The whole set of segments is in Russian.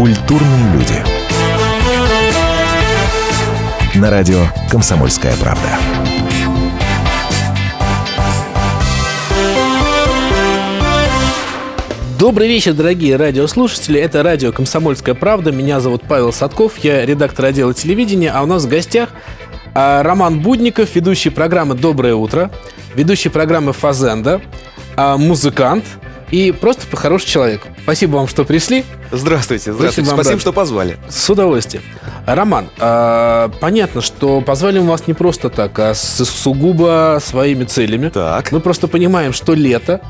Культурные люди. На радио «Комсомольская правда». Добрый вечер, дорогие радиослушатели. Это радио «Комсомольская правда». Меня зовут Павел Садков, я редактор отдела телевидения, а у нас в гостях а, Роман Будников, ведущий программы «Доброе утро», ведущий программы «Фазенда», а, музыкант и просто хороший человек. Спасибо вам, что пришли. Здравствуйте, здравствуйте. Спасибо, рад. что позвали. С удовольствием. Роман, а, понятно, что позвали мы вас не просто так, а с сугубо своими целями. Так. Мы просто понимаем, что лето,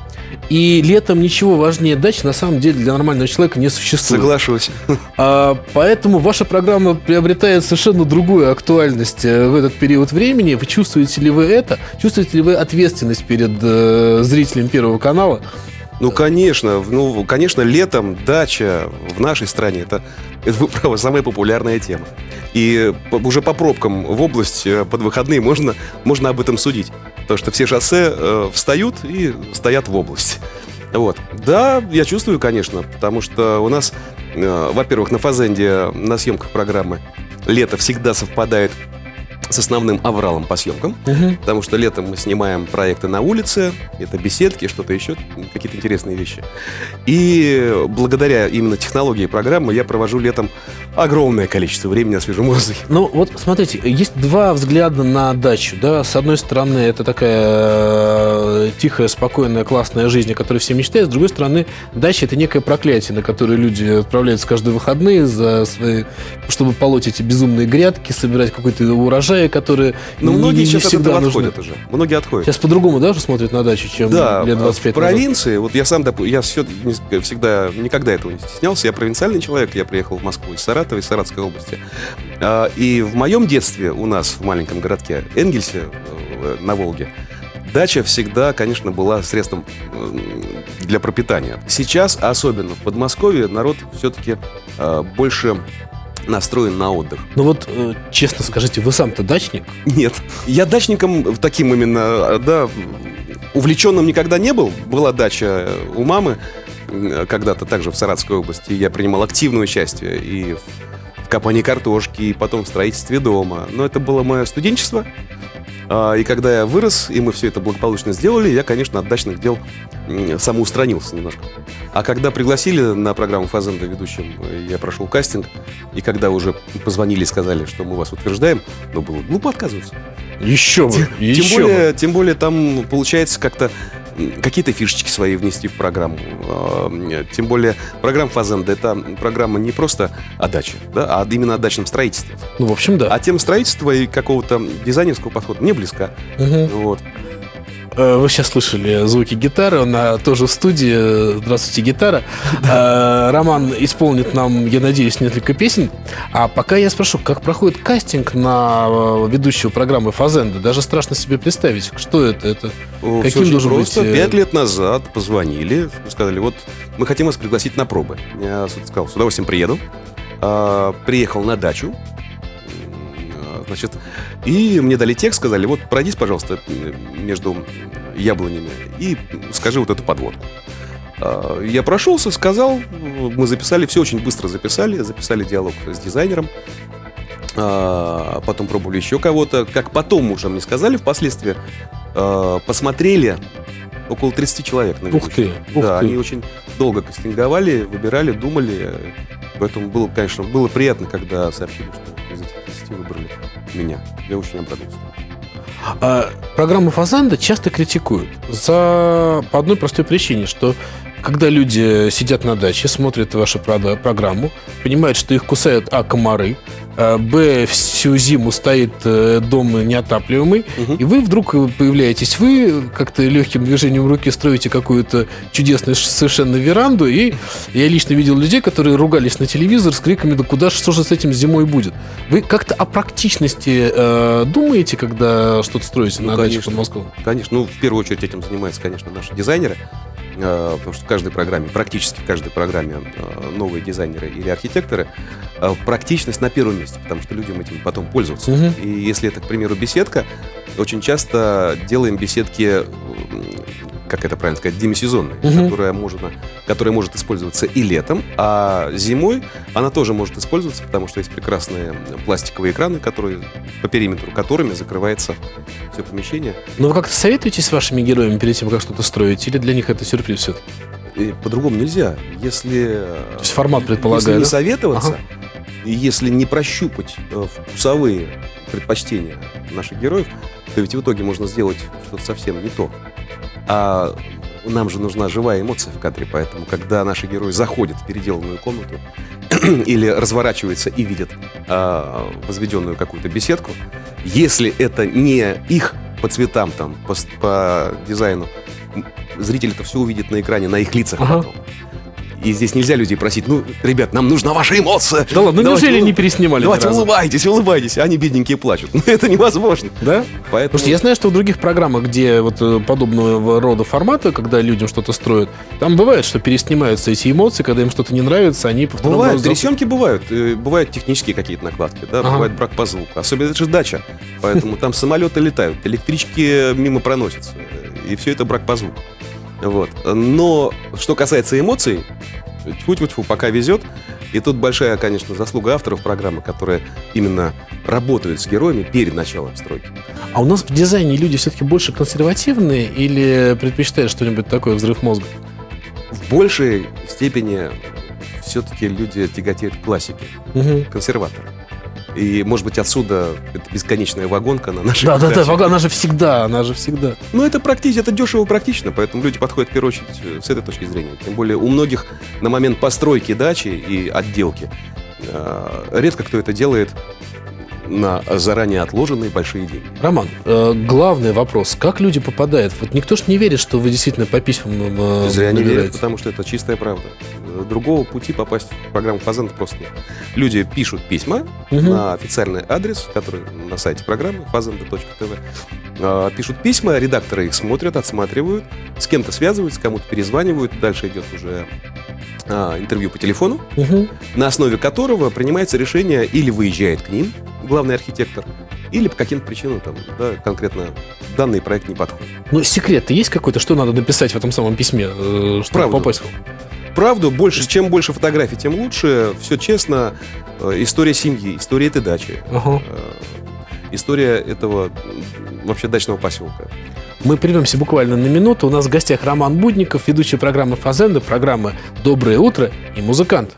и летом ничего важнее дач на самом деле для нормального человека не существует. Соглашусь. А, поэтому ваша программа приобретает совершенно другую актуальность э, в этот период времени. Вы чувствуете ли вы это? Чувствуете ли вы ответственность перед э, зрителем Первого канала? Ну, конечно, ну, конечно, летом дача в нашей стране это, это вы правы, самая популярная тема. И уже по пробкам в область э, под выходные можно, можно об этом судить. Потому что все шоссе э, встают и стоят в область. Вот. Да, я чувствую, конечно, потому что у нас, э, во-первых, на Фазенде на съемках программы лето всегда совпадает с основным авралом по съемкам. Потому что летом мы снимаем проекты на улице, это беседки, что-то еще, какие-то интересные вещи. И благодаря именно технологии программы я провожу летом огромное количество времени на свежем воздухе. Ну, вот смотрите, есть два взгляда на дачу, да. С одной стороны, это такая э, тихая, спокойная, классная жизнь, о которой все мечтают. С другой стороны, дача – это некое проклятие, на которое люди отправляются каждые выходные, за свои, чтобы полоть эти безумные грядки, собирать какой-то урожай, которые Но не- многие не сейчас от этого нужны. отходят уже. Многие отходят. Сейчас по-другому, да, уже смотрят на дачу, чем Да, лет 25 в провинции, вот я сам, я всё- не- всегда, никогда этого не стеснялся, я провинциальный человек, я приехал в Москву из Саратова, из Саратовской области. А, И в моем детстве у нас в маленьком городке Энгельсе э, на Волге дача всегда, конечно, была средством э, для пропитания. Сейчас, особенно в Подмосковье, народ все-таки больше настроен на отдых. Ну вот, э, честно скажите, вы сам-то дачник? Нет. Я дачником таким именно, да, увлеченным никогда не был. Была дача у мамы когда-то также в Саратовской области. Я принимал активное участие и в копании картошки, и потом в строительстве дома. Но это было мое студенчество. А, И когда я вырос, и мы все это благополучно сделали, я, конечно, от дачных дел самоустранился немножко. А когда пригласили на программу Фазенда ведущим, я прошел кастинг, и когда уже позвонили и сказали, что мы вас утверждаем, ну, было глупо отказываться. Еще бы, еще Тем более, тем более там получается как-то какие-то фишечки свои внести в программу. А, м, Тем более программа Фазенда это программа не просто о даче, да, а именно о дачном строительстве. Ну, в общем, да. А тема строительства и какого-то дизайнерского подхода мне близка. Мгм. Вот. Э, Вы сейчас слышали звуки гитары, она тоже в студии. Здравствуйте, гитара. Э, Роман исполнит нам, я надеюсь, несколько песен. А пока я спрошу, как проходит кастинг на э, ведущего программы Фазенда? Даже страшно себе представить, что это. Это О, Каким должен просто. быть, Пять лет назад позвонили, сказали, вот мы хотим вас пригласить на пробы. Я сказал, с удовольствием приеду. А, Приехал на дачу. Значит, и мне дали текст, сказали, вот пройдись, пожалуйста, между яблонями и скажи вот эту подводку. А, Я прошелся, сказал, мы записали, все очень быстро записали, записали диалог с дизайнером. А, Потом пробовали еще кого-то. Как потом уже мне сказали впоследствии, а, посмотрели около 30 человек. на Ух ты, ух да, ты. они очень долго кастинговали, выбирали, думали. Поэтому было, конечно, было приятно, когда сообщили, что из этих 30 выбрали меня. Я очень обрадовался. А, программу Фазанда часто критикуют за по одной простой причине, что когда люди сидят на даче, смотрят вашу программу, понимают, что их кусают а комары, б всю зиму стоит э, дом неотапливаемый, Мгм. и вы вдруг появляетесь, вы как-то легким движением руки строите какую-то чудесную совершенно веранду, и я лично видел людей, которые ругались на телевизор с криками, да куда что же с этим зимой будет? Вы как-то о практичности э, думаете, когда что-то строите Ну, на даче конечно. под Москвой? Конечно, ну, в первую очередь этим занимаются, конечно, наши дизайнеры, э, потому что в каждой программе, практически в каждой программе э, новые дизайнеры или архитекторы, э, практичность на первом месте, потому что людям этим потом пользоваться. Мгм. И если это, к примеру, беседка, очень часто делаем беседки как это правильно сказать, демисезонная, Мгм. которая, можно, которая может использоваться и летом, а зимой она тоже может использоваться, потому что есть прекрасные пластиковые экраны, которые по периметру которыми закрывается все помещение. Но вы как-то советуетесь с вашими героями перед тем, как что-то строить? Или для них это сюрприз все по-другому нельзя. Если, э, То есть формат если предполагает, не да? советоваться, Ага. если не прощупать э, вкусовые предпочтения наших героев, то ведь в итоге можно сделать что-то совсем не то. А нам же нужна живая эмоция в кадре, поэтому когда наши герои заходят в переделанную комнату или разворачиваются и видят а, возведенную какую-то беседку, если это не их по цветам, там, по, по дизайну, зритель это все увидит на экране, на их лицах Ага. потом. И здесь нельзя людей просить, ну, ребят, нам нужна ваша эмоция. Да ладно, ну неужели не переснимали ни Давайте улыбайтесь, улыбайтесь, а они бедненькие плачут. Ну, это невозможно. Да? Поэтому... Потому что я знаю, что в других программах, где вот э, подобного рода формата, когда людям что-то строят, там бывает, что переснимаются эти эмоции, когда им что-то не нравится, они по Бывают, разу- пересъемки бывают. э, Бывают технические какие-то накладки, да, Ага. бывает брак по звуку. Особенно это же дача. Поэтому там самолеты летают, электрички мимо проносятся. И все это брак по звуку. Вот. Но что касается эмоций, тьфу-тьфу-тьфу, пока везет. И тут большая, конечно, заслуга авторов программы, которые именно работают с героями перед началом стройки. А у нас в дизайне люди все-таки больше консервативные или предпочитают что-нибудь такое, взрыв мозга? В большей степени все-таки люди тяготеют к классике, Мгм. консерваторы. И, может быть, отсюда эта бесконечная вагонка на нашей Да, да, да, вага, она же всегда, она же всегда. Ну, это практично, это дешево практично, поэтому люди подходят в первую очередь э, с этой точки зрения. Тем более у многих на момент постройки дачи и отделки э, редко кто это делает на заранее отложенные большие деньги. Роман, э, главный вопрос, как люди попадают? Вот никто ж не верит, что вы действительно по письмам э, Зря не верят, потому что это чистая правда. Другого пути попасть в программу Фазент просто нет. Люди пишут письма Мгм. на официальный адрес, который на сайте программы fazenda.tv. Э, Пишут письма, редакторы их смотрят, отсматривают, с кем-то связываются, кому-то перезванивают. Дальше идет уже а, интервью по телефону, Мгм. на основе которого принимается решение или выезжает к ним главный архитектор, или по каким-то причинам там, да, конкретно данный проект не подходит. Ну, секрет-то есть какой-то, что надо написать в этом самом письме, э, чтобы Правду. попасть? Правду, больше, чем больше фотографий, тем лучше. Все честно. Э, История семьи, история этой дачи, Ага. э, история этого вообще дачного поселка. Мы прервемся буквально на минуту. У нас в гостях Роман Будников, ведущий программы «Фазенда», программы «Доброе утро» и музыкант.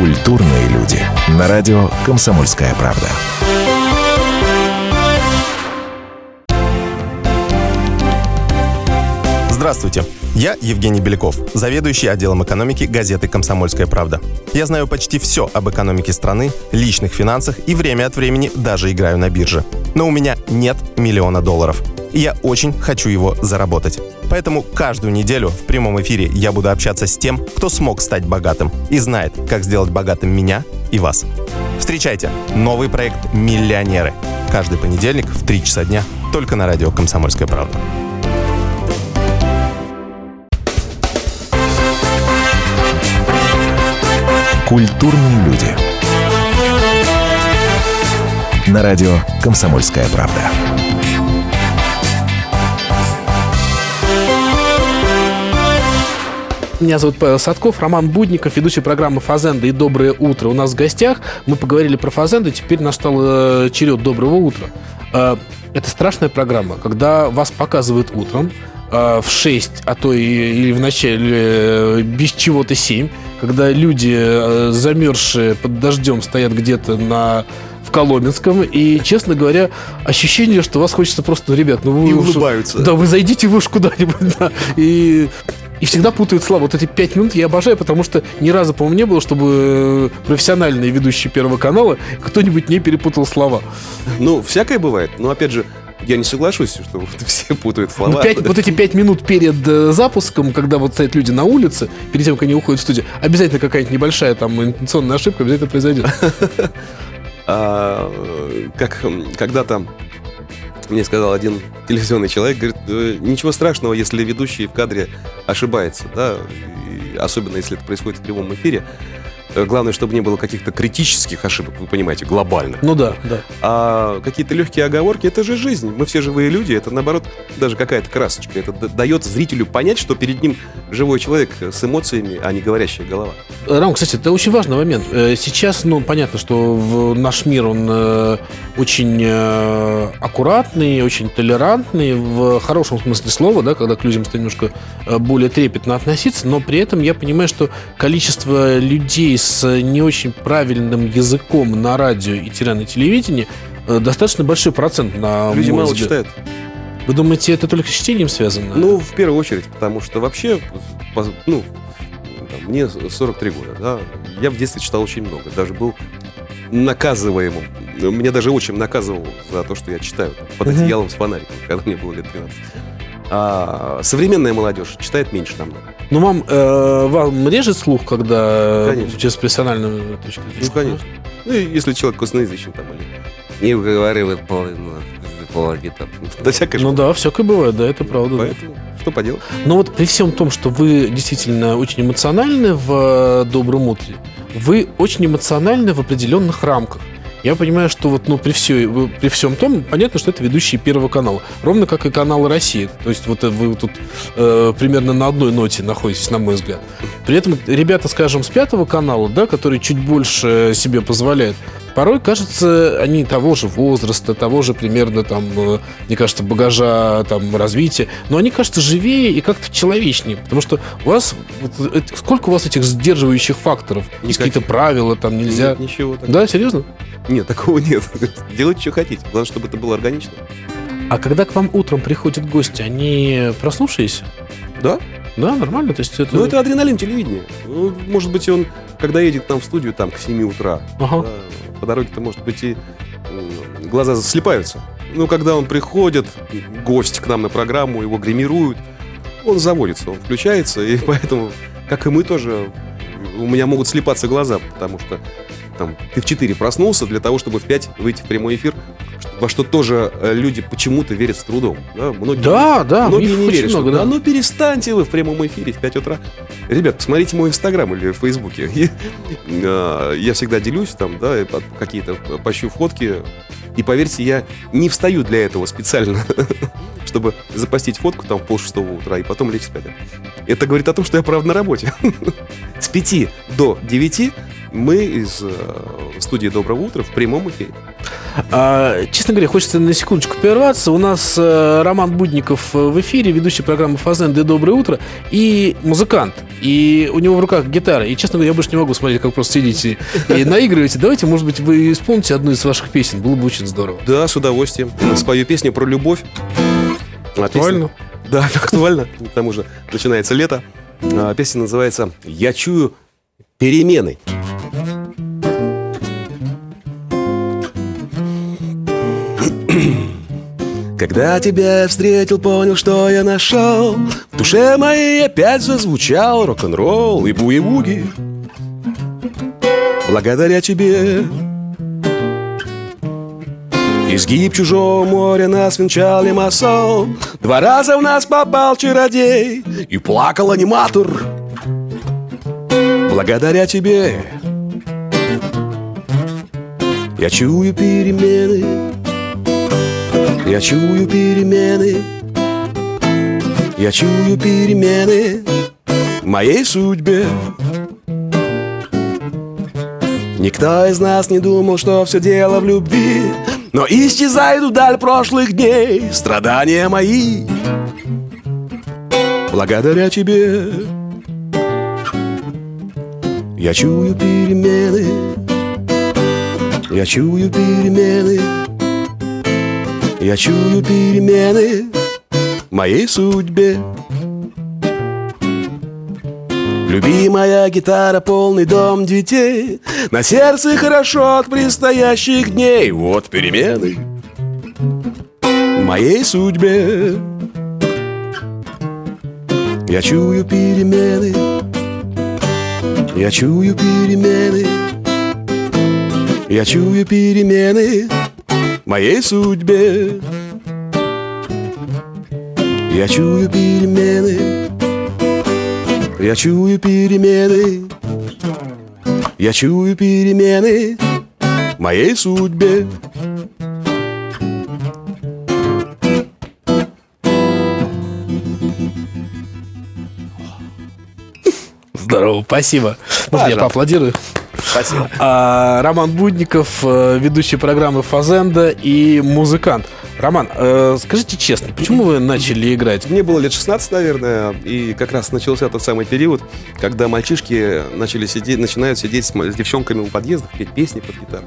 Культурные люди. На радио «Комсомольская правда». Здравствуйте, я Евгений Беляков, заведующий отделом экономики газеты «Комсомольская правда». Я знаю почти все об экономике страны, личных финансах и время от времени даже играю на бирже. Но у меня нет миллиона долларов. Я очень хочу его заработать. Поэтому каждую неделю в прямом эфире я буду общаться с тем, кто смог стать богатым и знает, как сделать богатым меня и вас. Встречайте новый проект «Миллионеры». Каждый понедельник в 3 часа дня только на радио «Комсомольская правда». Культурные люди. На радио «Комсомольская правда». Меня зовут Павел Садков, Роман Будников, ведущий программы «Фазенда» и «Доброе утро». У нас в гостях. Мы поговорили про «Фазенду», теперь настал э, черед «Доброго утра». Э, это страшная программа, когда вас показывают утром э, в 6, а то и, или в начале без чего-то 7, когда люди, замерзшие под дождем, стоят где-то на в Коломенском, и, честно говоря, ощущение, что вас хочется просто, ну, ребят, ну вы И уж- улыбаются. Да, вы зайдите вы уж куда-нибудь, да, и и всегда путают слова. Вот эти пять минут я обожаю, потому что ни разу, по-моему, не было, чтобы э, профессиональные ведущие Первого канала кто-нибудь не перепутал слова. Ну, всякое бывает. Но, опять же, я не соглашусь, что все путают Ну, слова. пять- вот эти пять минут перед э, запуском, когда вот стоят люди на улице, перед тем, как они уходят в студию, обязательно какая-нибудь небольшая там интенционная ошибка обязательно произойдет. А, э, как когда-то мне сказал один телевизионный человек, говорит, «Э, ничего страшного, если ведущий в кадре ошибается, да, и особенно если это происходит в прямом эфире. Э, Главное, чтобы не было каких-то критических ошибок, вы понимаете, глобальных. Ну да, да. А какие-то легкие оговорки, это же жизнь. Мы все живые люди, это наоборот даже какая-то красочка. Это дает зрителю понять, что перед ним живой человек с эмоциями, а не говорящая голова. Рам, кстати, это очень важный момент. Э, Сейчас, ну, понятно, что в наш мир он э, очень э, аккуратный, очень толерантный, в хорошем смысле слова, да, когда к людям стали немножко э, более трепетно относиться, но при этом я понимаю, что количество людей с не очень правильным языком на радио и на телевидении э, достаточно большой процент на Люди мало взгляд. читают. Вы думаете, это только с чтением связано? Ну, в первую очередь, потому что вообще, ну, мне 43 года, да, я в детстве читал очень много, даже был наказываемым. Меня даже отчим наказывал за то, что я читаю под одеялом с фонариком, когда мне было лет 12. А современная молодежь читает меньше намного. Ну, вам, э, вам режет слух, когда Конечно. через профессиональную точку зрения? Ну, конечно. Ну, если человек косноязычный там или не выговаривает половину, половину, да всякое Ну да, всякое бывает, да, это правда. да. Поэтому что поделать? Но вот при всем том, что вы действительно очень эмоциональны в э, «Добром утре», вы очень эмоциональны в определенных рамках. Я понимаю, что вот, ну, при, все, при всем том, понятно, что это ведущие Первого канала. Ровно как и канал России. То есть вот э, вы тут э, примерно на одной ноте находитесь, на мой взгляд. При этом ребята, скажем, с Пятого канала, да, которые чуть больше себе позволяют, порой, кажется, они того же возраста, того же примерно там, э, мне кажется, багажа, там, развития, но они, кажется, живее и как-то человечнее, потому что у вас, сколько у вас этих сдерживающих факторов? Есть Никаких. какие-то правила, там, нельзя... Нет, ничего такого. Да, серьезно? Нет, такого нет. Делайте, что хотите. Главное, чтобы это было органично. А когда к вам утром приходят гости, они проснувшиеся? Да? Да, нормально? То есть это... Ну, это адреналин телевидения. Ну, может быть, он, когда едет там в студию, там, к 7 утра, Ага. да, по дороге-то, может быть, и глаза слепаются. Ну, когда он приходит, гость к нам на программу, его гримируют, он заводится, он включается, и поэтому, как и мы тоже, у меня могут слепаться глаза, потому что там, ты в 4 проснулся для того, чтобы в 5 выйти в прямой эфир, во что тоже э, люди почему-то верят с трудом. Да, многие, Да, да, многие не верят, что, много, да, да. ну перестаньте вы в прямом эфире в 5 утра. Ребят, посмотрите мой инстаграм или в фейсбуке. И, э, Я всегда делюсь там, да, какие-то пощу фотки. И поверьте, я не встаю для этого специально, чтобы запостить фотку там в полшестого утра и потом лечь спать. Это говорит о том, что я правда на работе. С 5 до 9 мы из э, студии «Доброго утра» в прямом эфире. А, честно говоря, хочется на секундочку прерваться. У нас э, Роман Будников э, в эфире, ведущий программы «Фазенды. Доброе утро» и музыкант. И у него в руках гитара. И, честно говоря, я больше не могу смотреть, как просто сидите и наигрываете. Давайте, может быть, вы исполните одну из ваших песен. Было бы очень здорово. Да, с удовольствием. Спою песню про любовь. Актуально? Да, актуально. К тому же начинается лето. А, Песня называется «Я чую перемены». Когда тебя встретил, понял, что я нашел. В душе моей опять зазвучал рок-н-ролл и буи-буги Благодаря тебе. Изгиб чужого моря нас венчал лимассол Два раза в нас попал чародей И плакал аниматор. Благодаря тебе. Я чую перемены Я чую перемены. Я чую перемены В моей судьбе. Никто из нас не думал, что все дело в любви Но исчезают вдаль прошлых дней Страдания мои. Благодаря тебе Я чую перемены. Я чую перемены Я чую перемены В моей судьбе. Любимая гитара, полный дом детей. На сердце хорошо от предстоящих дней. Вот перемены В моей судьбе. Я чую перемены. Я чую перемены. Я чую перемены моей судьбе Я чую перемены я чую перемены Я чую перемены моей судьбе. Здорово, спасибо. Можно я поаплодирую? Спасибо. А, Роман Будников, э, ведущий программы «Фазенда» и музыкант. Роман, э, скажите честно, почему вы начали играть? Мне было лет 16, наверное, и как раз начался тот самый период, когда мальчишки начали сидеть, начинают сидеть с, с девчонками у подъездов, петь песни под гитару.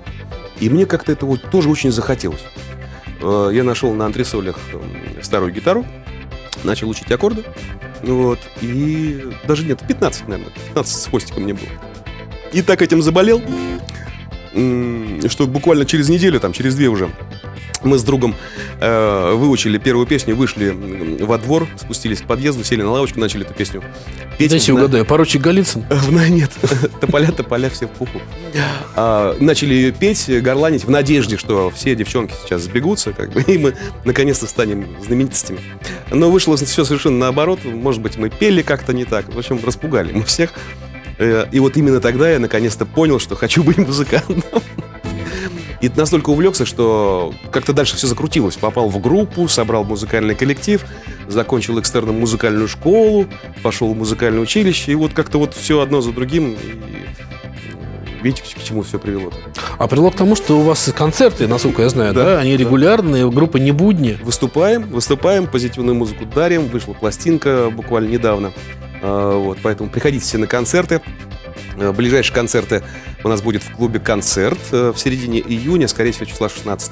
И мне как-то это вот тоже очень захотелось. Э, Я нашел на антресолях м, старую гитару, начал учить аккорды, вот, и даже нет, 15, наверное, 15 с хвостиком мне было. И так этим заболел, что буквально через неделю, там, через две уже, мы с другом э, выучили первую песню, вышли во двор, спустились к подъезду, сели на лавочку, начали эту песню петь. Дайте На- угадаю, поручик Голицын? в- Нет, тополя, тополя все в пуху. А, начали ее петь, горланить в надежде, что все девчонки сейчас сбегутся, как бы, и мы наконец-то станем знаменитостями. Но вышло все совершенно наоборот. Может быть, мы пели как-то не так. В общем, распугали мы всех. Э, И вот именно тогда я наконец-то понял, что хочу быть музыкантом. И настолько увлекся, что как-то дальше все закрутилось. Попал в группу, собрал музыкальный коллектив, закончил экстерном музыкальную школу, пошел в музыкальное училище, и вот как-то вот все одно за другим. И видите, к чему все привело. А привело к тому, что у вас концерты, насколько я знаю, да, Да, они да. регулярные, группа не будни. Выступаем, выступаем, позитивную музыку дарим. Вышла пластинка буквально недавно. А, Вот, поэтому приходите все на концерты. А, Ближайшие концерты у нас будет в клубе «Концерт» э, в середине июня, скорее всего, числа 16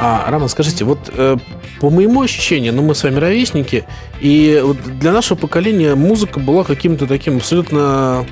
А, Роман, скажите, вот э, по моему ощущению, ну мы с вами ровесники, и вот для нашего поколения музыка была каким-то таким абсолютно,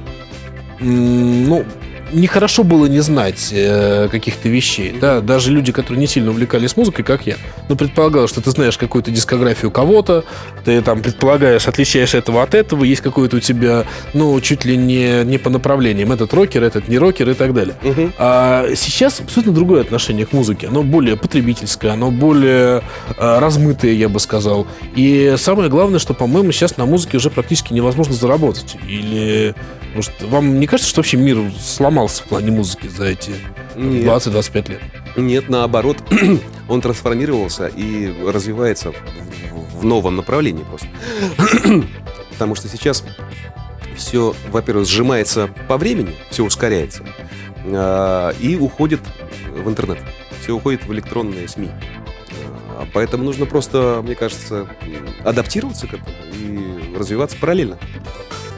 ну, нехорошо было не знать э, каких-то вещей, да, даже люди, которые не сильно увлекались музыкой, как я, ну, предполагалось, что ты знаешь какую-то дискографию кого-то, ты там предполагаешь, отличаешь этого от этого, есть какой-то у тебя, ну, чуть ли не, не по направлениям, этот рокер, этот не рокер и так далее. Мгм. А сейчас абсолютно другое отношение к музыке. Оно более потребительское, оно более а, размытое, я бы сказал. И самое главное, что, по-моему, сейчас на музыке уже практически невозможно заработать. Или может, вам не кажется, что вообще мир сломался в плане музыки за эти Нет. 20-25 лет? Нет, наоборот, он трансформировался и развивается в, в новом направлении просто. Потому что сейчас все, во-первых, сжимается по времени, все ускоряется, а, и уходит в интернет, все уходит в электронные СМИ. А, Поэтому нужно просто, мне кажется, адаптироваться к этому и развиваться параллельно.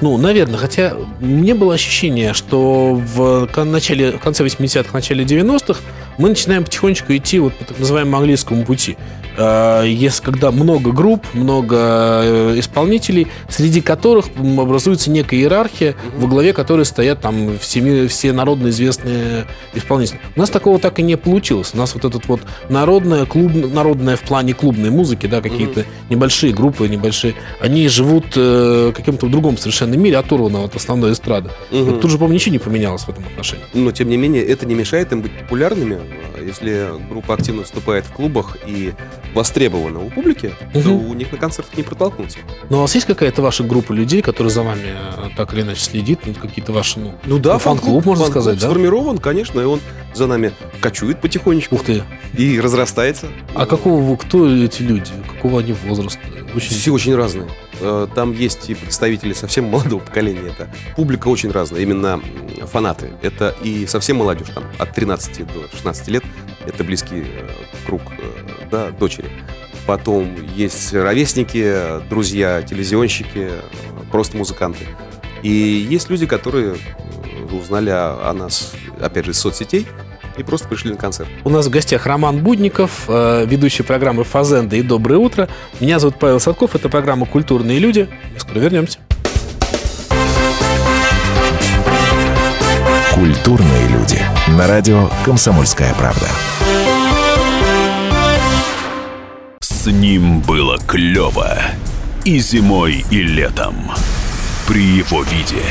Ну, наверное, хотя мне было ощущение, что в начале, в конце 80-х, начале 90-х мы начинаем потихонечку идти вот по так называемому английскому пути. Э, Если когда много групп, много э, исполнителей, среди которых образуется некая иерархия, во главе которой стоят там все, все народно известные исполнители. У нас такого так и не получилось. У нас вот этот вот народная, клуб, народная в плане клубной музыки, да, какие-то небольшие группы, небольшие, они живут э, каким-то в другом совершенно мире, оторванного от основной эстрады. Мгм. Вот тут же, по-моему, ничего не поменялось в этом отношении. Но, тем не менее, это не мешает им быть популярными. Если группа активно выступает в клубах и востребована у публики, то Мгм. у них на концертах не протолкнуться. Но у вас есть какая-то ваша группа людей, которые за вами э, так или иначе следит, ну, какие-то ваши, ну, Ну да, Ну, фан-клуб, можно сказать, да? сформирован, конечно, и он за нами кочует потихонечку ух ты. и разрастается. А какого кто эти люди? Какого они возраста? Очень... Все очень разные. Э, Там есть и представители совсем молодого поколения. Это публика очень разная, именно фанаты. Это и совсем молодежь, там, от 13 до 16 лет. Это близкий э, круг э, да, дочери. Потом есть ровесники, друзья, телевизионщики, просто музыканты. И есть люди, которые э, узнали о, о нас, опять же, из соцсетей и просто пришли на концерт. У нас в гостях Роман Будников, ведущий программы «Фазенда» и «Доброе утро». Меня зовут Павел Садков, это программа «Культурные люди». Скоро вернемся. Культурные люди. На радио «Комсомольская правда». С ним было клево и зимой, и летом. При его виде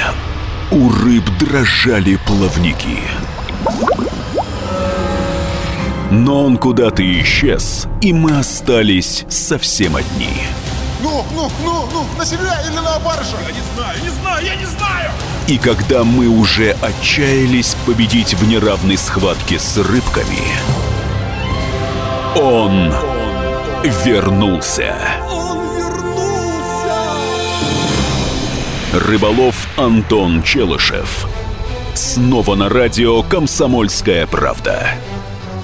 у рыб дрожали плавники. Но он куда-то исчез, и мы остались совсем одни. Ну, ну, ну, ну, на себя или на барыша? Я не знаю, не знаю, я не знаю! И когда мы уже отчаялись победить в неравной схватке с рыбками, он вернулся. Рыболов Антон Челышев. Снова на радио «Комсомольская правда».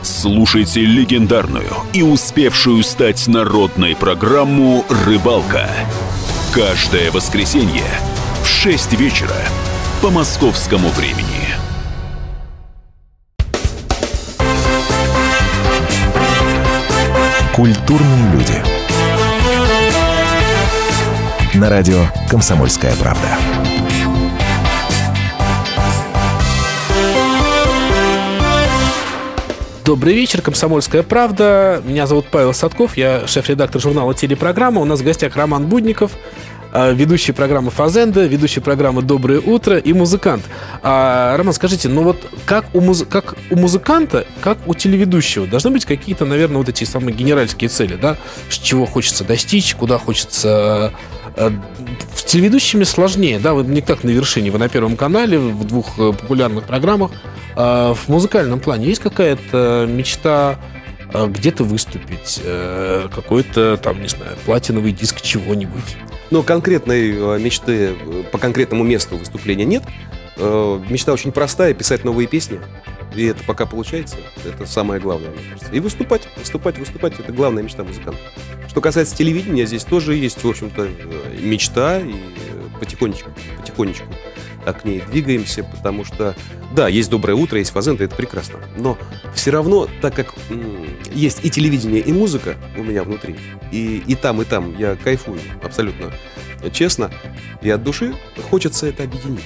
Слушайте легендарную и успевшую стать народной программу «Рыбалка». Каждое воскресенье в 6 вечера по московскому времени. Культурные люди. На радио «Комсомольская правда». Добрый вечер, «Комсомольская правда». Меня зовут Павел Садков, я шеф-редактор журнала «Телепрограмма». У нас в гостях Роман Будников, э, ведущий программы «Фазенда», ведущий программы «Доброе утро» и музыкант. А, Роман, скажите, ну вот как у, муз... как у музыканта, как у телеведущего должны быть какие-то, наверное, вот эти самые генеральские цели, да? Чего хочется достичь, куда хочется... э, С телеведущими сложнее, да? Вы не так на вершине, вы на Первом канале, в двух э, популярных программах. А в музыкальном плане есть какая-то мечта э, где-то выступить, э, какой-то там, не знаю, платиновый диск чего-нибудь? Но конкретной э, мечты э, по конкретному месту выступления нет. Э, Мечта очень простая, писать новые песни. И это пока получается. Это самое главное, мне кажется. И выступать, выступать, выступать. Это главная мечта музыканта. Что касается телевидения, здесь тоже есть, в общем-то, э, мечта. И э, потихонечку, потихонечку к ней двигаемся, потому что, да, есть «Доброе утро», есть «Фазенда», это прекрасно. Но все равно, так как есть и телевидение, и музыка у меня внутри, и, и там, и там я кайфую абсолютно честно, и от души хочется это объединить.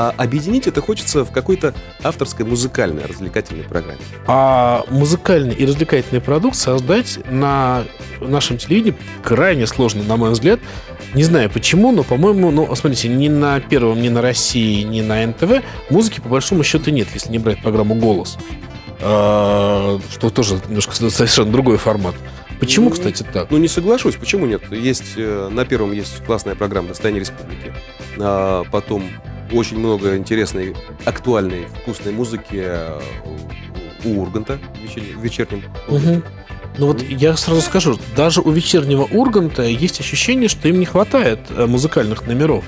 А объединить это хочется в какой-то авторской музыкальной развлекательной программе. А музыкальный и развлекательный продукт создать на нашем телевидении крайне сложно, на мой взгляд. Не знаю почему, но, по-моему, ну, смотрите, ни на Первом, ни на России, ни на НТВ музыки по большому счету нет, если не брать программу «Голос». А, Что тоже немножко совершенно другой формат. Почему, Ну, кстати, так? Ну, не соглашусь, почему нет? Есть, э, на первом есть классная программа «Достояние республики». А потом очень много интересной, актуальной, вкусной музыки э, у Урганта в вечер- в вечернем. Мгм. Ну вот я сразу скажу, даже у вечернего Урганта есть ощущение, что им не хватает э, музыкальных номеров.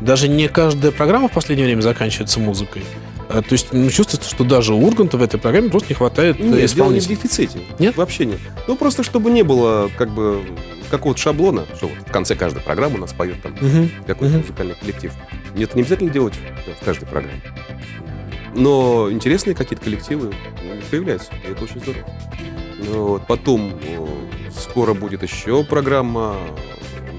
Даже не каждая программа в последнее время заканчивается музыкой. Э, То есть ну, чувствуется, что даже у Урганта в этой программе просто не хватает Нет, дело не в исполнителей. дефиците. Нет? Вообще нет. Ну, просто чтобы не было, как бы, какого-то шаблона, что вот в конце каждой программы у нас поет там Мгм. какой-то Мгм. музыкальный коллектив. Это не обязательно делать в каждой программе. Но интересные какие-то коллективы м, появляются, и это очень здорово. Ну, вот, потом скоро будет еще программа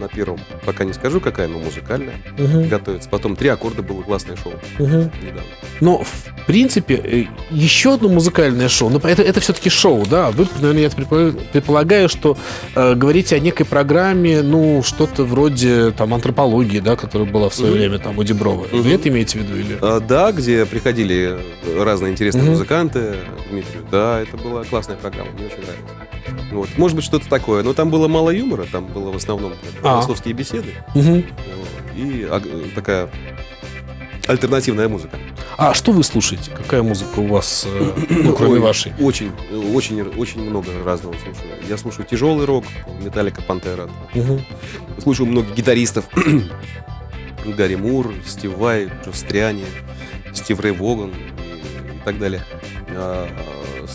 на первом, пока не скажу какая, но музыкальная, Мгм. готовится. Потом три аккорда было классное шоу Мгм. недавно. Но, в принципе, э, еще одно музыкальное шоу, но это, это все-таки шоу, да? Вы, наверное, я предполагаю, что э, говорите о некой программе, ну, что-то вроде там антропологии, да, которая была в свое Мгм. время там у Деброва. Мгм. Вы это имеете в виду или? А, да, где приходили разные интересные Мгм. музыканты Дмитрию. Да, это была классная программа, мне очень нравилось. Вот. Может быть, что-то такое. Но там было мало юмора, там было в основном А. философские беседы. Мгм. Вот. И а, такая альтернативная музыка. А что вы слушаете? Какая музыка у вас, э, ну, кроме Ой, вашей? Очень, очень, очень много разного слушаю. Я слушаю тяжелый рок, Металлика, Пантера. Мгм. Слушаю много гитаристов. Гарри Мур, Стив Вай, Джо Стриани, Стив Рэй Воган и, и так далее. А,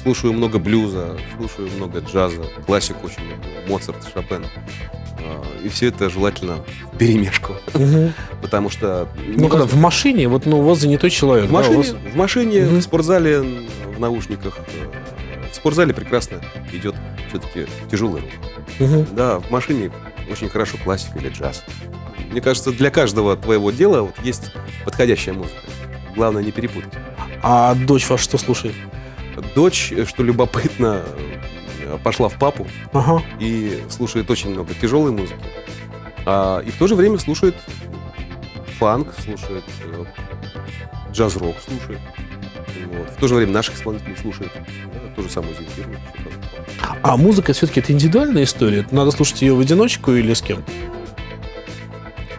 слушаю много блюза, слушаю много джаза, классику очень люблю, Моцарт, Шопен. А, и все это желательно в перемешку, потому что... Ну, когда в машине, вот, ну, у вас занятой человек. в да, машине, вас- в машине, Мгм. в спортзале, в наушниках. э, В спортзале прекрасно идет все-таки тяжелый рок. Да, в машине очень хорошо классика или джаз. Мне кажется, для каждого твоего дела вот есть подходящая музыка. Главное не перепутать. А дочь ваша что слушает? Дочь, э, что любопытно, э, пошла в папу Ага. и слушает очень много тяжелой музыки. А, и в то же время слушает фанк, слушает э, джаз-рок, слушает. Вот. В то же время наших исполнителей слушают. Да, то же самое Земфиру. А музыка все-таки это индивидуальная история? Надо слушать ее в одиночку или с кем?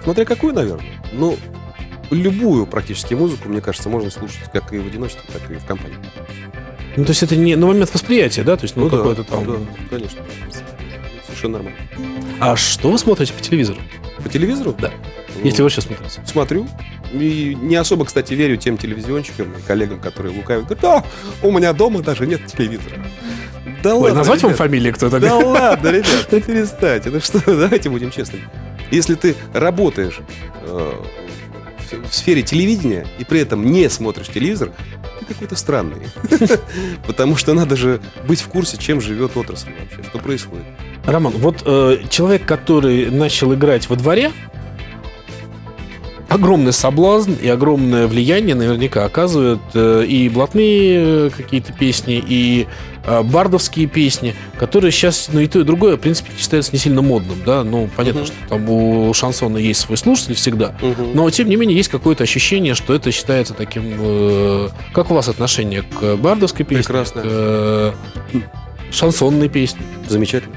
Смотря какую, наверное. Ну, любую практически музыку, мне кажется, можно слушать как и в одиночестве, так и в компании. Ну, то есть это не на момент восприятия, да? То есть, ну, да, какой-то там... Да, конечно. Совершенно нормально. А что вы смотрите по телевизору? По телевизору? Да. Ну, Если вы сейчас смотрите. Смотрю. И не особо, кстати, верю тем телевизионщикам и коллегам, которые лукавят. Говорят, да, у меня дома даже нет телевизора. Да Ой, ладно, назвать вам ребят. фамилии кто-то? Да ладно, ребят, ну перестаньте. Ну что, давайте будем честными. Если ты работаешь э, в, сфере телевидения и при этом не смотришь телевизор, какой-то странный. Потому что надо же быть в курсе, чем живет отрасль вообще, что происходит. Роман, вот э, человек, который начал играть во дворе, огромный соблазн и огромное влияние наверняка оказывают э, и блатные э, какие-то песни, и бардовские песни, которые сейчас, ну и то, и другое, в принципе, считаются не сильно модным, да, ну, понятно, Мгм. что там у шансона есть свой слушатель всегда, но, тем не менее, есть какое-то ощущение, что это считается таким... э, как у вас отношение к бардовской песне? Прекрасно. К э, шансонной песне? Замечательно.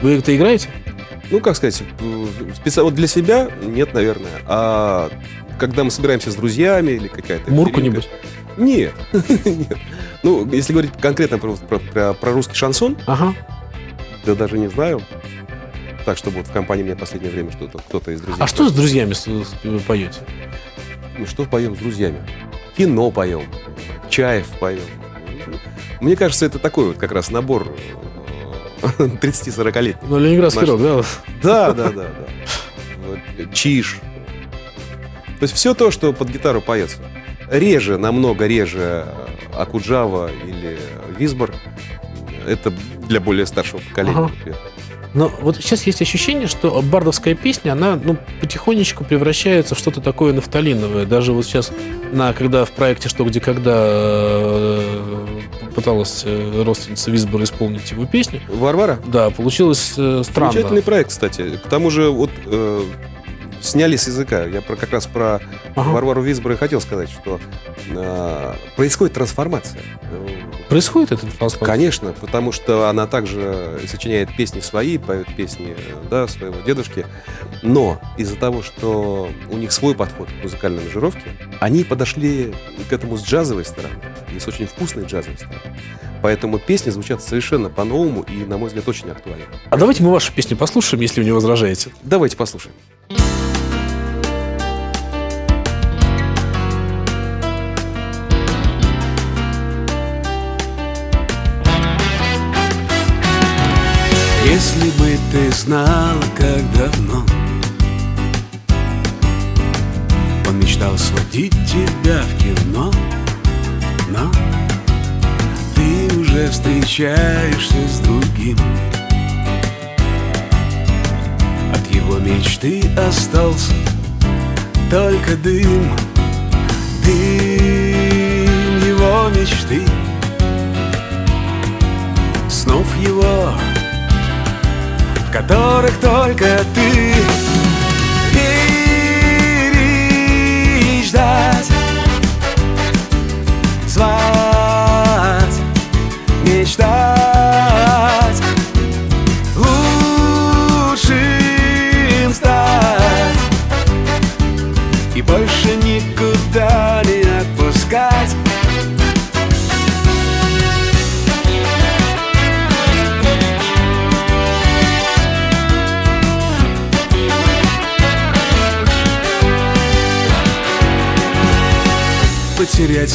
Вы это играете? Ну, как сказать, специально вот для себя нет, наверное. А когда мы собираемся с друзьями или какая-то... Мурку, вечеринка- небось? Нет. Нет. Ну, если говорить конкретно про, про- про- про русский шансон, Ага. да даже не знаю. Так, чтобы вот в компании в последнее время что-то кто-то из друзей. А что с друзьями поете? Ну, что поем с друзьями? Кино поем, чаев поем. Мне кажется, это такой вот как раз набор э, 30-40-летних. Ну, Ленинградский рок, да? Да, да, да, да. Чиж. То есть все то, что под гитару поется. Реже, намного реже Акуджава или Висбор. Это для более старшего поколения. Ага. например. Но вот сейчас есть ощущение, что бардовская песня, она ну, потихонечку превращается в что-то такое нафталиновое. Даже вот сейчас, на, когда в проекте «Что, где, когда» э, пыталась э, родственница Висбора исполнить его песню, Варвара? да, получилось э, странно. Замечательный проект, кстати. К тому же, вот э, сняли с языка. Я про, как раз про Ага. Варвару Висбора и хотел сказать, что э, происходит трансформация. Происходит это трансформация? Конечно, потому что она также сочиняет песни свои, поет песни да, своего дедушки. Но из-за того, что у них свой подход к музыкальной аранжировке, они подошли к этому с джазовой стороны. И с очень вкусной джазовой стороны. Поэтому песни звучат совершенно по-новому и, на мой взгляд, очень актуально. А давайте мы вашу песню послушаем, если вы не возражаете. Давайте послушаем. Знала, как давно. Он мечтал сводить тебя в кино Но ты уже встречаешься с другим. От его мечты остался только дым Дым его мечты. Снов его которых только ты. И ждать,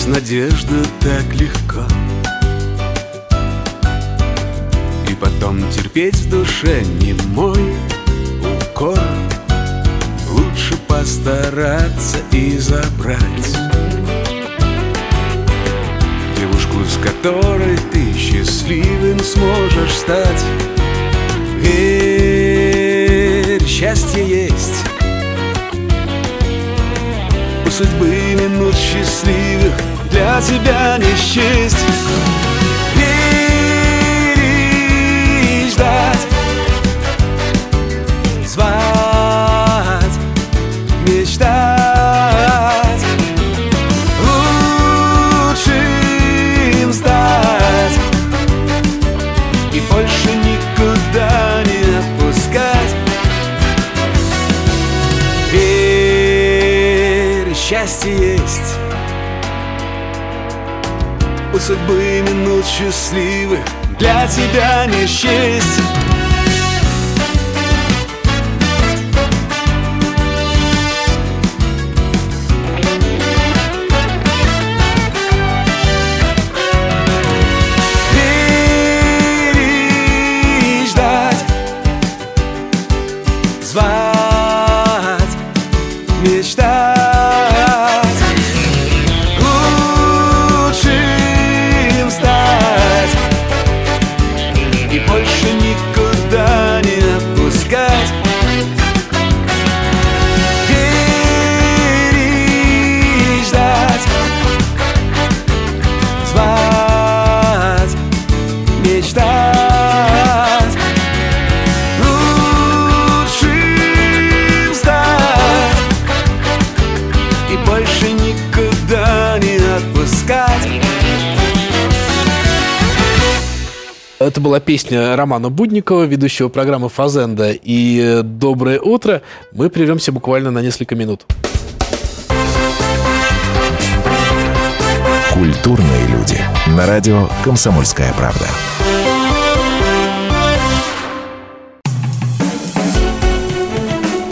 Надежду так легко И потом терпеть в душе не мой укор. Лучше постараться и забрать Девушку, с которой ты счастливым сможешь стать. Верь, счастье есть. У судьбы минут счастливых для тебя не счесть. Судьбы минут счастливых Для тебя не счесть была песня Романа Будникова, ведущего программы «Фазенда» и э, «Доброе утро». Мы прервемся буквально на несколько минут. Культурные люди. На радио «Комсомольская правда».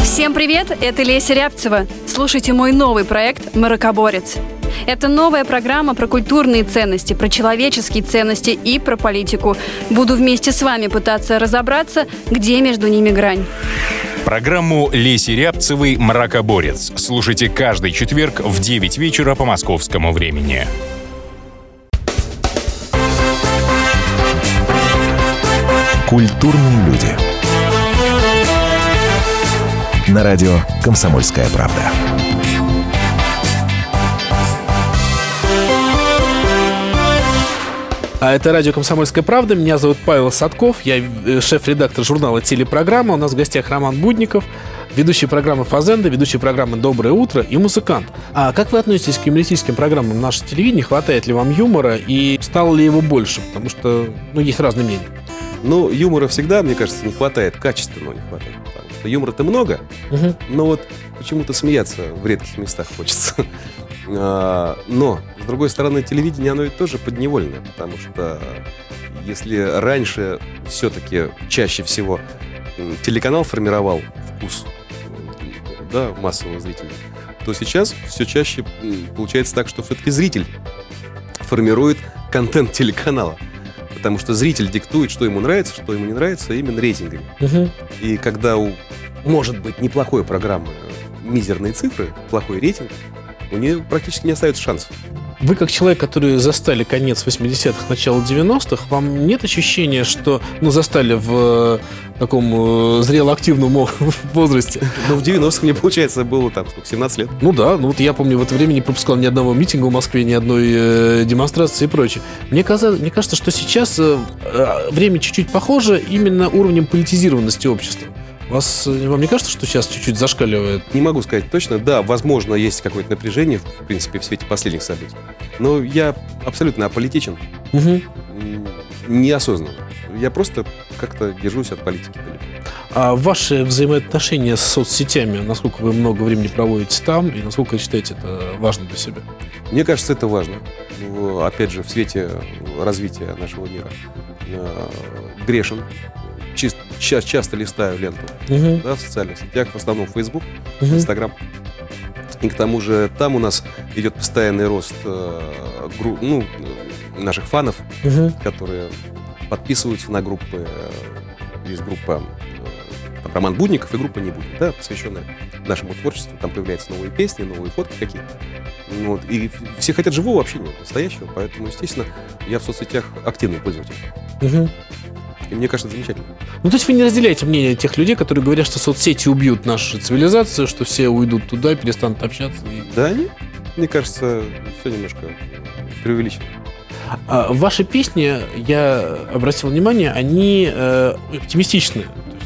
Всем привет, это Леся Рябцева. Слушайте мой новый проект «Маракоборец». Это новая программа про культурные ценности, про человеческие ценности и про политику. Буду вместе с вами пытаться разобраться, где между ними грань. Программу Леси Рябцевой «Мракоборец». Слушайте каждый четверг в 9 вечера по московскому времени. Культурные люди. На радио «Комсомольская правда». А это радио «Комсомольская правда». Меня зовут Павел Садков. Я э, шеф-редактор журнала «Телепрограмма». У нас в гостях Роман Будников, ведущий программы «Фазенда», ведущий программы «Доброе утро» и музыкант. А как вы относитесь к юмористическим программам нашего телевидения? Хватает ли вам юмора и стало ли его больше? Потому что ну, есть разные мнения. Ну, юмора всегда, мне кажется, не хватает, качественного не хватает. Потому что юмора-то много, Мгм. но вот почему-то смеяться в редких местах хочется. А, Но, с другой стороны, телевидение, оно ведь тоже подневольное, потому что если раньше все-таки чаще всего телеканал формировал вкус м, да, массового зрителя, то сейчас все чаще получается так, что все-таки зритель формирует контент телеканала. Потому что зритель диктует, что ему нравится, что ему не нравится, именно рейтингами. Мгм. И когда у, может быть, неплохой программы э, мизерные цифры, плохой рейтинг, у нее практически не остается шансов. Вы, как человек, который застали конец 80-х, начало 90-х, вам нет ощущения, что ну, застали в э, таком э, зрело-активном возрасте? Но в 90-х мне, получается, было там сколько, 17 лет. Ну да, ну вот я помню, в это время не пропускал ни одного митинга в Москве, ни одной э, демонстрации и прочее. Мне, каза- мне кажется, что сейчас э, э, время чуть-чуть похоже именно уровнем политизированности общества. Вас, э, вам не кажется, что сейчас чуть-чуть зашкаливает? Не могу сказать точно. Да, возможно, есть какое-то напряжение, в принципе, в свете последних событий. Но я абсолютно аполитичен, м, неосознанно. Я просто как-то держусь от политики далеко. А ваши взаимоотношения с соцсетями, насколько вы много времени проводите там, и насколько вы считаете это важно для себя? Мне кажется, это важно. Ну, Опять же, в свете развития нашего мира. Э, Грешен. Чис- ча- часто листаю ленту Мгм. да, в социальных сетях, в основном Facebook, Мгм. Instagram. И к тому же там у нас идет постоянный рост э, гру- ну, наших фанов, Мгм. которые подписываются на группы. Есть группа э, там, Роман Будников и группа Не будет, да, посвященная нашему творчеству. Там появляются новые песни, новые фотки какие-то. Ну Вот. И все хотят живого общения, настоящего. Поэтому, естественно, я в соцсетях активный пользователь. Мгм. И мне кажется, замечательно. Ну, то есть вы не разделяете мнение тех людей, которые говорят, что соцсети убьют нашу цивилизацию, что все уйдут туда, перестанут общаться. и- Да, они, мне кажется, все немножко преувеличено. А ваши песни, я обратил внимание, они э, оптимистичные.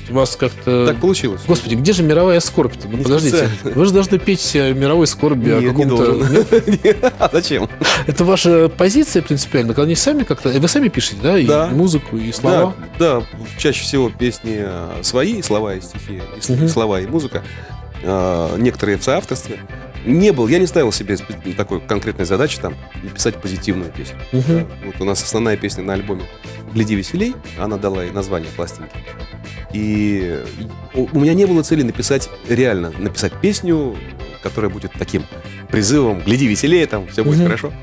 У вас как-то... Так получилось. Господи, где же мировая скорбь-то? Ну, подождите. Вы же должны петь о мировой скорби, о Нет, не каком-то... А зачем? Это ваша позиция принципиально, когда они сами как-то... Вы сами пишете, да? И Да. музыку, и слова? Да, да, чаще всего песни э, свои, слова и стихи, и Мгм. слова и музыка. Э, Некоторые в соавторстве. Не был, я не ставил себе такой конкретной задачи там написать позитивную песню. Мгм. Да, Вот у нас основная песня на альбоме «Гляди веселей», она дала и название пластинки. И у у меня не было цели написать реально, написать песню, которая будет таким призывом «Гляди веселее, там все будет Мгм. хорошо».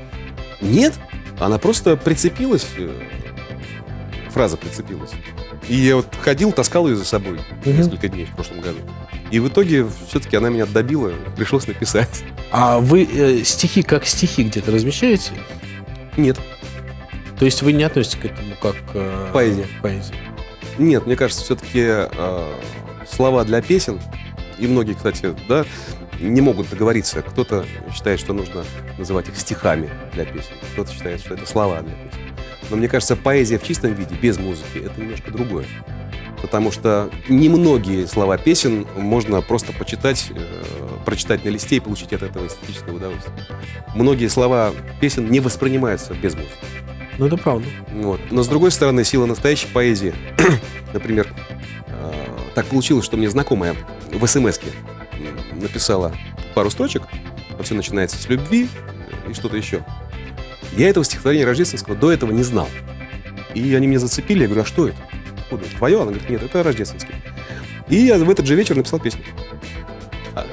Нет, она просто прицепилась, э, фраза прицепилась. И я вот ходил, таскал ее за собой Мгм. несколько дней в прошлом году. И в итоге все-таки она меня добила, пришлось написать. А вы э, стихи как стихи где-то размещаете? Нет, То есть вы не относитесь к этому как э, Поэзия. поэзии? нет, мне кажется, все-таки слова для песен, и многие, кстати, да, не могут договориться. Кто-то считает, что нужно называть их стихами для песен, кто-то считает, что это слова для песен. Но мне кажется, поэзия в чистом виде, без музыки, это немножко другое. Потому что немногие слова песен можно просто почитать, э, прочитать на листе и получить от этого эстетическое удовольствие. Многие слова песен не воспринимаются без музыки. Ну, это правда. Вот. Но с другой стороны, сила настоящей поэзии, например, э, так получилось, что мне знакомая в смс написала пару строчек, а все начинается с любви и что-то еще. Я этого стихотворения рождественского до этого не знал. И они меня зацепили, я говорю, а что это? Откуда? Твое? Она говорит, нет, это рождественский. И я в этот же вечер написал песню.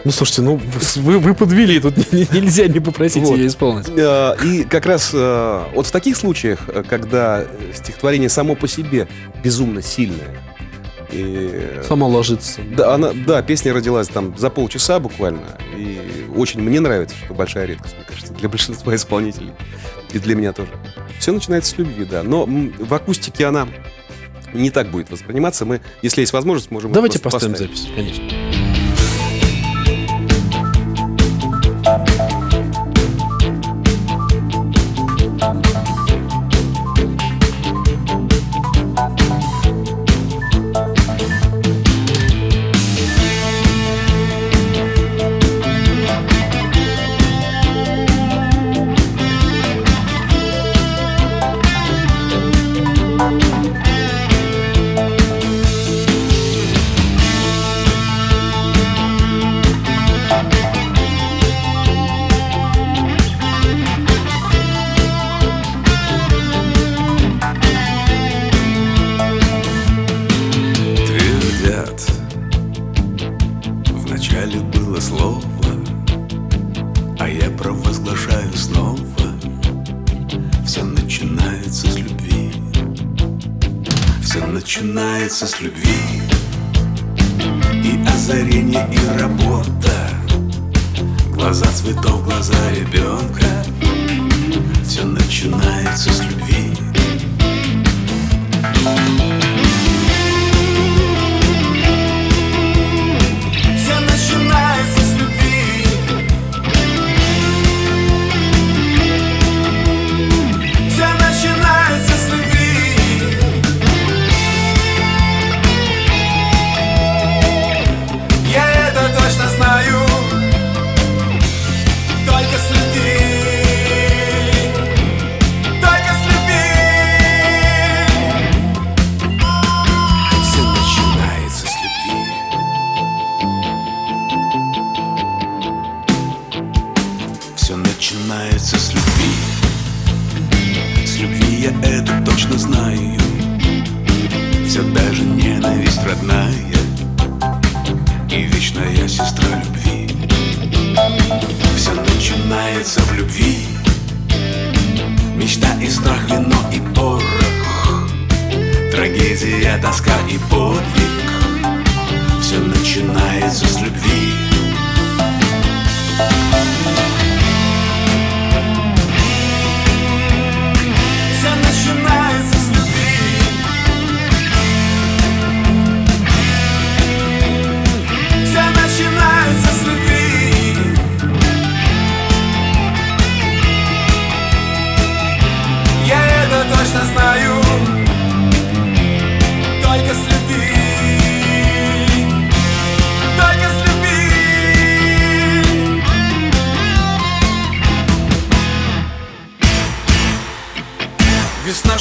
Ну, слушайте, ну, вы, вы подвели, тут не- не- нельзя не попросить Вот. ее исполнить. Э, И как раз э, вот в таких случаях, э, когда стихотворение само по себе безумно сильное, и Само ложится. Да, она, да, песня родилась там за полчаса буквально. И очень мне нравится, что большая редкость, мне кажется, для большинства исполнителей. И для меня тоже. Все начинается с любви, да. Но в акустике она не так будет восприниматься. Мы, если есть возможность, можем... Давайте поставим поставить. запись, конечно.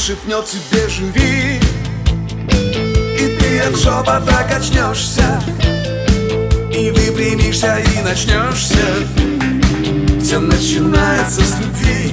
Шепнет тебе живи И ты от шепота качнешься И выпрямишься и начнешься. Все начинается с любви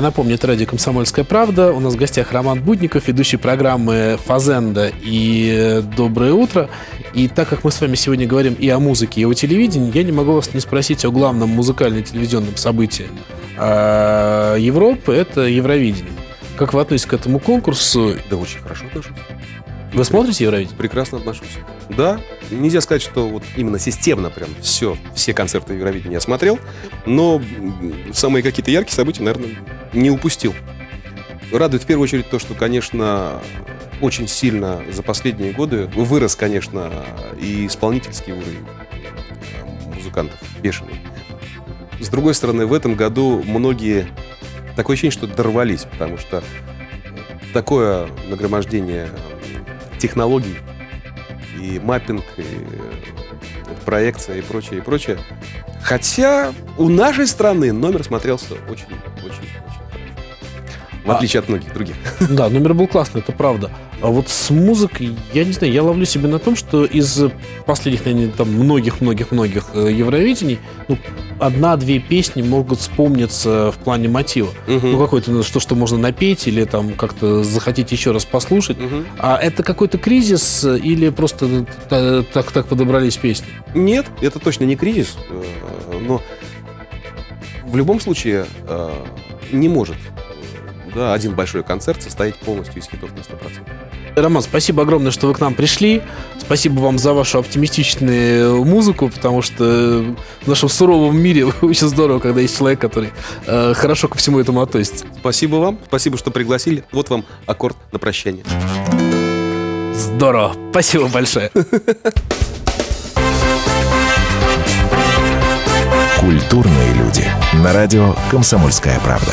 Я напомню, это радио «Комсомольская правда». У нас в гостях Роман Будников, ведущий программы «Фазенда» и э, «Доброе утро». И так как мы с вами сегодня говорим и о музыке, и о телевидении, я не могу вас не спросить о главном музыкально-телевизионном событии а, Европы – это Евровидение. Как вы относитесь к этому конкурсу? Да очень хорошо отношусь. Вы смотрите Евровидение? Прекрасно отношусь. Да, нельзя сказать, что вот именно системно прям все, все концерты Евровидения я смотрел, но самые какие-то яркие события, наверное, не упустил. Радует в первую очередь то, что, конечно, очень сильно за последние годы вырос, конечно, и исполнительский уровень э, музыкантов, бешеный. С другой стороны, в этом году многие такое ощущение, что дорвались, потому что такое нагромождение технологий и маппинг, и э, проекция и прочее, и прочее. Хотя у нашей страны номер смотрелся очень, очень, очень хорошо. В А- отличие от многих других. Да, номер был классный, это правда. А вот с музыкой, я не знаю, я ловлю себя на том, что из последних, наверное, там многих-многих-многих э, Евровидений, ну, одна-две песни могут вспомниться в плане мотива. Мгм. Ну, какой-то, ну, что, что можно напеть или там как-то захотите еще раз послушать. Мгм. А это какой-то кризис или просто э, так, так подобрались песни? Нет, это точно не кризис, э, но в любом случае э, не может да, один большой концерт состоять полностью из хитов на 100%. Роман, спасибо огромное, что вы к нам пришли. Спасибо вам за вашу оптимистичную музыку, потому что в нашем суровом мире очень здорово, когда есть человек, который э, хорошо ко всему этому относится. Спасибо вам, спасибо, что пригласили. Вот вам аккорд на прощание. Здорово. Спасибо большое. Культурные люди. На радио «Комсомольская правда».